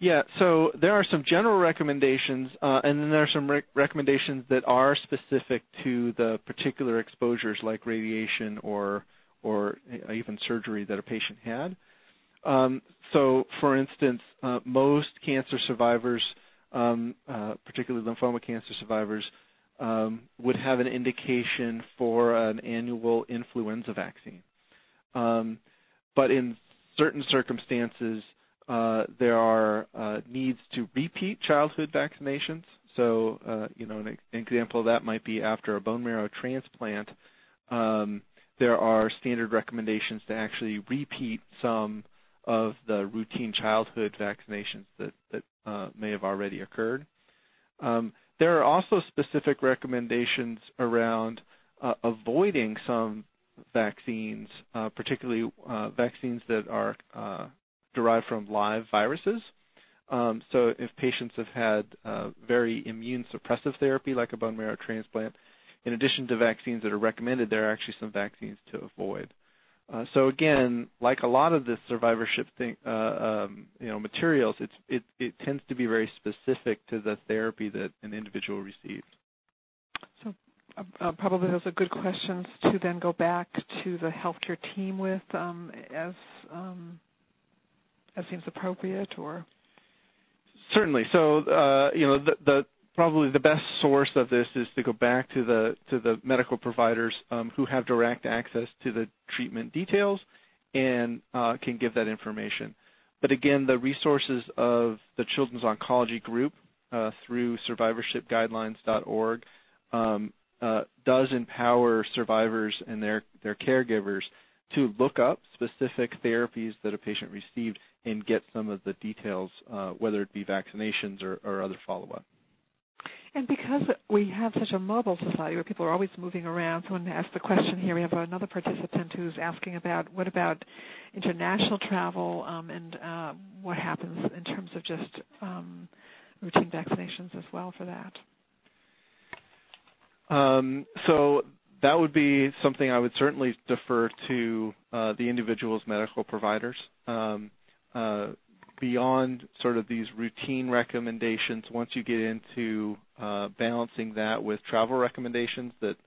[SPEAKER 8] Yeah, so there are some general recommendations, uh, and then there are some re- recommendations that are specific to the particular exposures like radiation or or uh, even surgery that a patient had. Um, so, for instance, uh, most cancer survivors, um, uh, particularly lymphoma cancer survivors, um, would have an indication for an annual influenza vaccine. Um, but in certain circumstances, uh, there are uh, needs to repeat childhood vaccinations. So, uh, you know, an, example of that might be after a bone marrow transplant. Um, there are standard recommendations to actually repeat some of the routine childhood vaccinations that, that uh, may have already occurred. Um, there are also specific recommendations around uh, avoiding some vaccines, uh, particularly uh, vaccines that are uh, derived from live viruses. Um, so if patients have had uh, very immune suppressive therapy like a bone marrow transplant, in addition to vaccines that are recommended, there are actually some vaccines to avoid. Uh, so again, like a lot of this survivorship thing, uh, um, you know, materials, it, it tends to be very specific to the therapy that an individual received.
[SPEAKER 4] So uh, uh, probably those are good questions to then go back to the healthcare team with um, as um, as seems appropriate, or
[SPEAKER 8] certainly. So uh, you know, the, the probably the best source of this is to go back to the to the medical providers um, who have direct access to the treatment details and uh, can give that information. But again, the resources of the Children's Oncology Group uh, through survivorshipguidelines.org um, uh, does empower survivors and their, their caregivers to look up specific therapies that a patient received and get some of the details, uh, whether it be vaccinations or, or other follow-up.
[SPEAKER 4] And because we have such a mobile society where people are always moving around, someone asked the question here. We have another participant who's asking about what about international travel um, and uh, what happens in terms of just um, routine vaccinations as well for that. Um,
[SPEAKER 8] so that would be something I would certainly defer to uh, the individual's medical providers. Um, uh, beyond sort of these routine recommendations once you get into uh, balancing that with travel recommendations that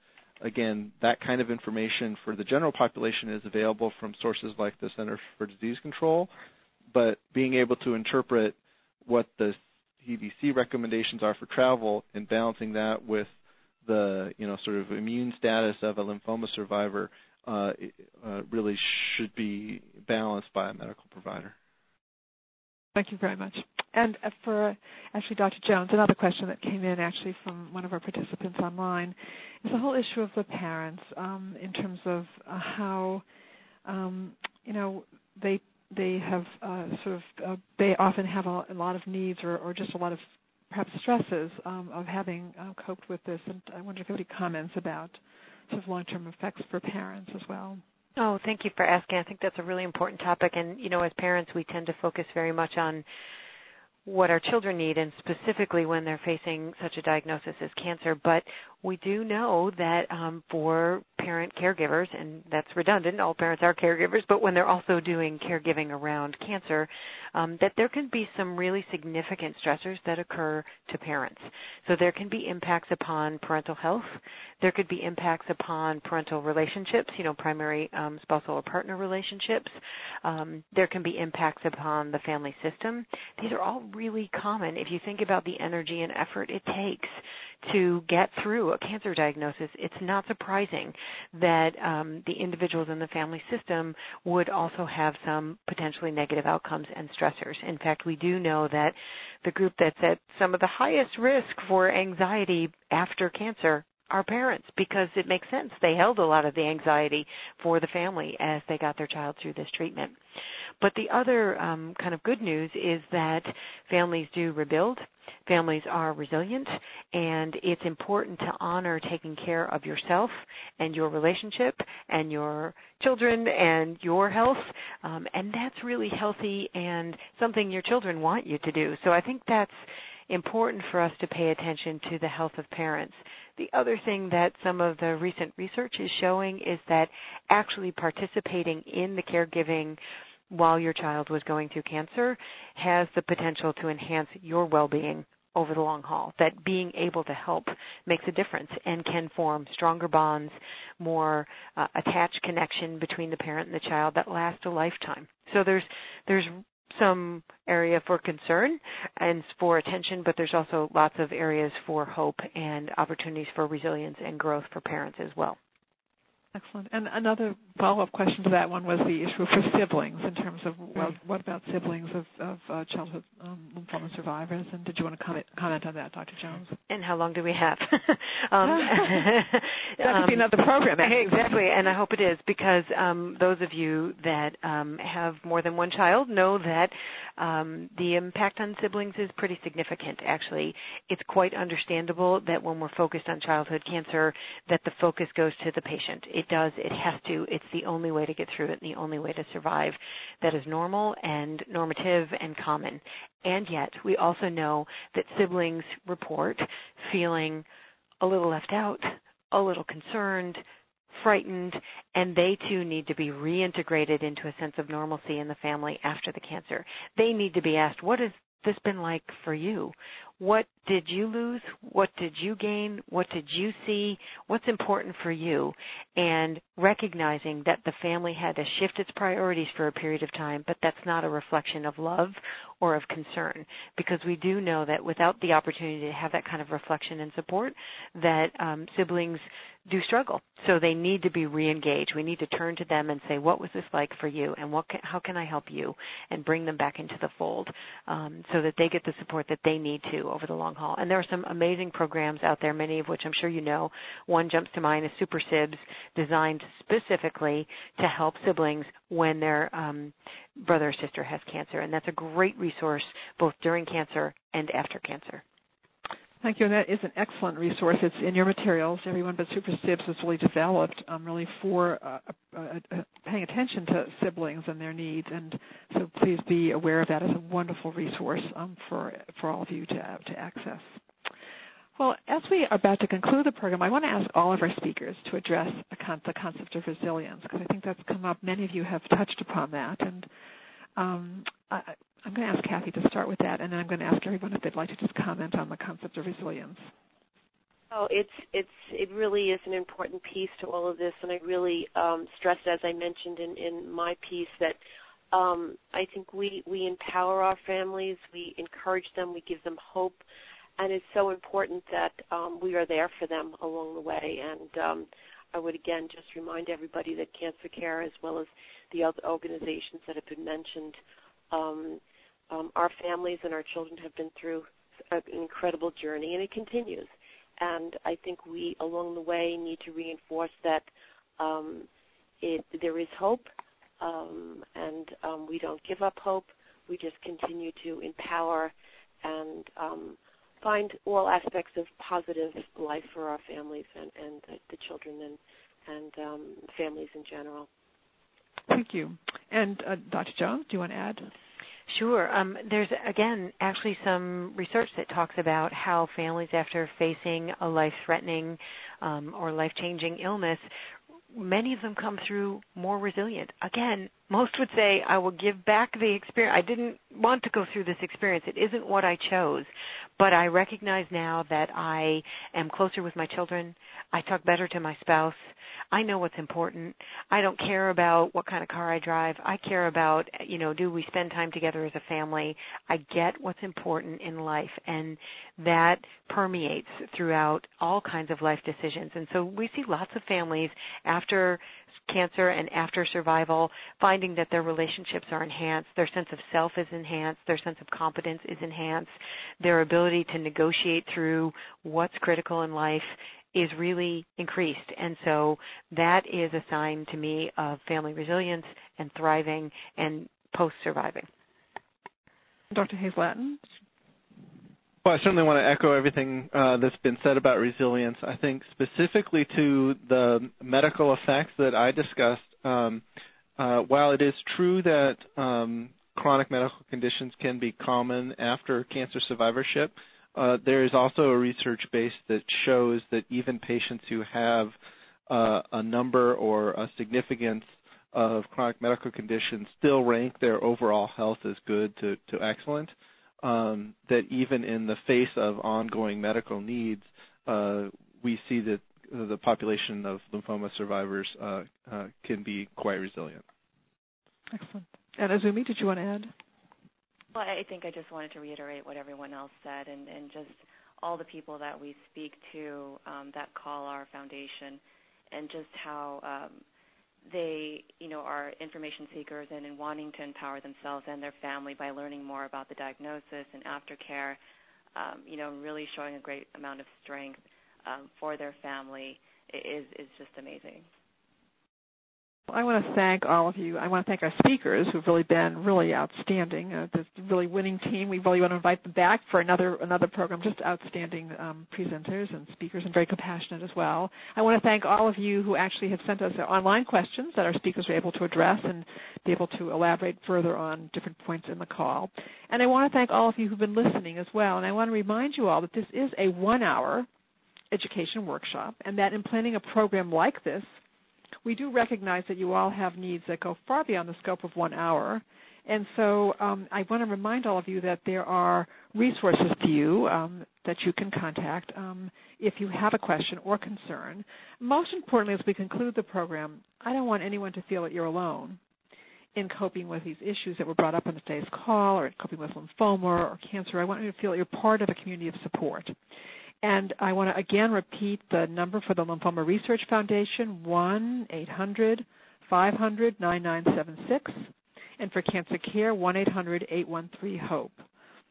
[SPEAKER 8] again that kind of information for the general population is available from sources like the Centers for Disease Control but being able to interpret what the CDC recommendations are for travel and balancing that with the you know sort of immune status of a lymphoma survivor uh, uh, really should be balanced by a medical provider.
[SPEAKER 4] Thank you very much. And uh, for uh, actually Dr. Jones, another question that came in actually from one of our participants online is the whole issue of the parents um, in terms of uh, how um, you know they they have uh, sort of uh, they often have a, a lot of needs or, or just a lot of perhaps stresses um, of having uh, coped with this. And I wonder if you have any comments about sort of long-term effects for parents as well.
[SPEAKER 1] Oh, thank you for asking. I think that's a really important topic. And, you know, as parents, we tend to focus very much on what our children need and specifically when they're facing such a diagnosis as cancer. But we do know that um, for parent caregivers, and that's redundant, all parents are caregivers, but when they're also doing caregiving around cancer, um, that there can be some really significant stressors that occur to parents. So there can be impacts upon parental health. There could be impacts upon parental relationships, you know, primary um, spousal or partner relationships. Um, there can be impacts upon the family system. These are all really common if you think about the energy and effort it takes to get through a cancer diagnosis, it's not surprising that um, the individuals in the family system would also have some potentially negative outcomes and stressors. In fact, we do know that the group that's at some of the highest risk for anxiety after cancer our parents because it makes sense. They held a lot of the anxiety for the family as they got their child through this treatment. But the other um, kind of good news is that families do rebuild. Families are resilient, and it's important to honor taking care of yourself and your relationship and your children and your health. Um, and that's really healthy and something your children want you to do. So I think that's important for us to pay attention to the health of parents. The other thing that some of the recent research is showing is that actually participating in the caregiving while your child was going through cancer has the potential to enhance your well-being over the long haul, that being able to help makes a difference and can form stronger bonds, more uh, attached connection between the parent and the child that lasts a lifetime. So there's, there's some area for concern and for attention, but there's also lots of areas for hope and opportunities for resilience and growth for parents as well.
[SPEAKER 4] Excellent. And another follow-up question to that one was the issue for siblings in terms of well, what about siblings of, of uh, childhood um, lymphoma survivors? And did you want to comment, comment on that, Dr. Jones?
[SPEAKER 1] And how long do we have?
[SPEAKER 4] um, that could um, be another program.
[SPEAKER 1] Exactly, and I hope it is because um, those of you that um, have more than one child know that um, the impact on siblings is pretty significant. Actually, it's quite understandable that when we're focused on childhood cancer, that the focus goes to the patient. It does. It has to. It's the only way to get through it and the only way to survive. That is normal and normative and common. And yet, we also know that siblings report feeling a little left out, a little concerned, frightened, and they too need to be reintegrated into a sense of normalcy in the family after the cancer. They need to be asked, what has this been like for you? What did you lose? What did you gain? What did you see? What's important for you? And recognizing that the family had to shift its priorities for a period of time, but that's not a reflection of love or of concern because we do know that without the opportunity to have that kind of reflection and support that um, siblings do struggle so they need to be reengaged we need to turn to them and say what was this like for you and what can, how can i help you and bring them back into the fold um, so that they get the support that they need to over the long haul. And there are some amazing programs out there, many of which I'm sure you know. One jumps to mind is Super Sibs, designed specifically to help siblings when their um, brother or sister has cancer. And that's a great resource both during cancer and after cancer.
[SPEAKER 4] Thank you. And that is an excellent resource. It's in your materials. Everyone but Super Sibs is really developed um, really for uh, uh, uh, uh paying attention to siblings and their needs. And so please be aware of that as a wonderful resource um, for, for all of you to, uh, to access. Well, as we are about to conclude the program, I want to ask all of our speakers to address con- the concept of resilience because I think that's come up. Many of you have touched upon that. And um, I'm going to ask Kathy to start with that, and then I'm going to ask everyone if they'd like to just comment on the concept of resilience.
[SPEAKER 6] Oh, it's it's it really is an important piece to all of this, and I really um, stressed, as I mentioned in, in my piece, that um, I think we we empower our families, we encourage them, we give them hope, and it's so important that um, we are there for them along the way. And um, I would again just remind everybody that Cancer Care, as well as the other organizations that have been mentioned, um, um, our families and our children have been through an incredible journey, and it continues. And I think we, along the way, need to reinforce that um, it, there is hope, um, and um, we don't give up hope. We just continue to empower and um, find all aspects of positive life for our families and, and the, the children and, and um, families in general.
[SPEAKER 4] Thank you. And uh, Dr. Jones, do you want to add?
[SPEAKER 1] Sure. Um, there's, again, actually some research that talks about how families, after facing a life threatening um, or life changing illness, many of them come through more resilient. Again, most would say, I will give back the experience. I didn't want to go through this experience. It isn't what I chose. But I recognize now that I am closer with my children. I talk better to my spouse. I know what's important. I don't care about what kind of car I drive. I care about, you know, do we spend time together as a family? I get what's important in life. And that permeates throughout all kinds of life decisions. And so we see lots of families after cancer and after survival find finding that their relationships are enhanced, their sense of self is enhanced, their sense of competence is enhanced, their ability to negotiate through what's critical in life is really increased. And so that is a sign to me of family resilience and thriving and post-surviving.
[SPEAKER 4] Dr. Hayes Lattin?
[SPEAKER 9] Well, I certainly want to echo everything uh, that's been said about resilience. I think specifically to the medical effects that I discussed, um, uh, while it is true that um, chronic medical conditions can be common after cancer survivorship, uh, there is also a research base that shows that even patients who have uh, a number or a significance of chronic medical conditions still rank their overall health as good to, to excellent. Um, that even in the face of ongoing medical needs, uh, we see that the population of lymphoma survivors uh, uh, can be quite resilient.
[SPEAKER 4] Excellent. And Azumi, did you want to add?
[SPEAKER 5] Well, I think I just wanted to reiterate what everyone else said and, and just all the people that we speak to um, that call our foundation and just how um, they, you know, are information seekers and in wanting to empower themselves and their family by learning more about the diagnosis and aftercare, um, you know, really showing a great amount of strength um, for their family is, is just amazing.
[SPEAKER 4] Well, I want to thank all of you. I want to thank our speakers who've really been really outstanding. Uh, this really winning team. We really want to invite them back for another another program. Just outstanding um, presenters and speakers, and very compassionate as well. I want to thank all of you who actually have sent us online questions that our speakers were able to address and be able to elaborate further on different points in the call. And I want to thank all of you who've been listening as well. And I want to remind you all that this is a one-hour education workshop, and that in planning a program like this, we do recognize that you all have needs that go far beyond the scope of one hour. And so um, I want to remind all of you that there are resources to you um, that you can contact um, if you have a question or concern. Most importantly, as we conclude the program, I don't want anyone to feel that you're alone in coping with these issues that were brought up on today's call or in coping with lymphoma or cancer. I want you to feel that you're part of a community of support. And I want to again repeat the number for the Lymphoma Research Foundation, 1-800-500-9976. And for Cancer Care, 1-800-813-HOPE.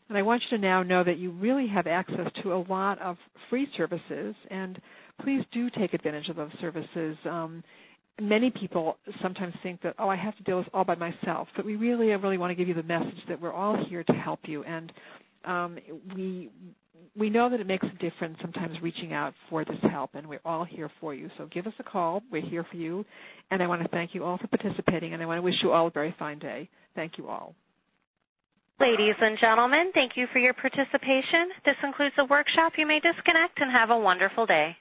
[SPEAKER 4] And I want you to now know that you really have access to a lot of free services, and please do take advantage of those services. Um, many people sometimes think that, oh, I have to deal with all by myself, but we really, I really want to give you the message that we're all here to help you. And um, we we know that it makes a difference sometimes reaching out for this help, and we're all here for you. So give us a call. We're here for you. And I want to thank you all for participating, and I want to wish you all a very fine day. Thank you all.
[SPEAKER 7] Ladies and gentlemen, thank you for your participation. This concludes the workshop. You may disconnect and have a wonderful day.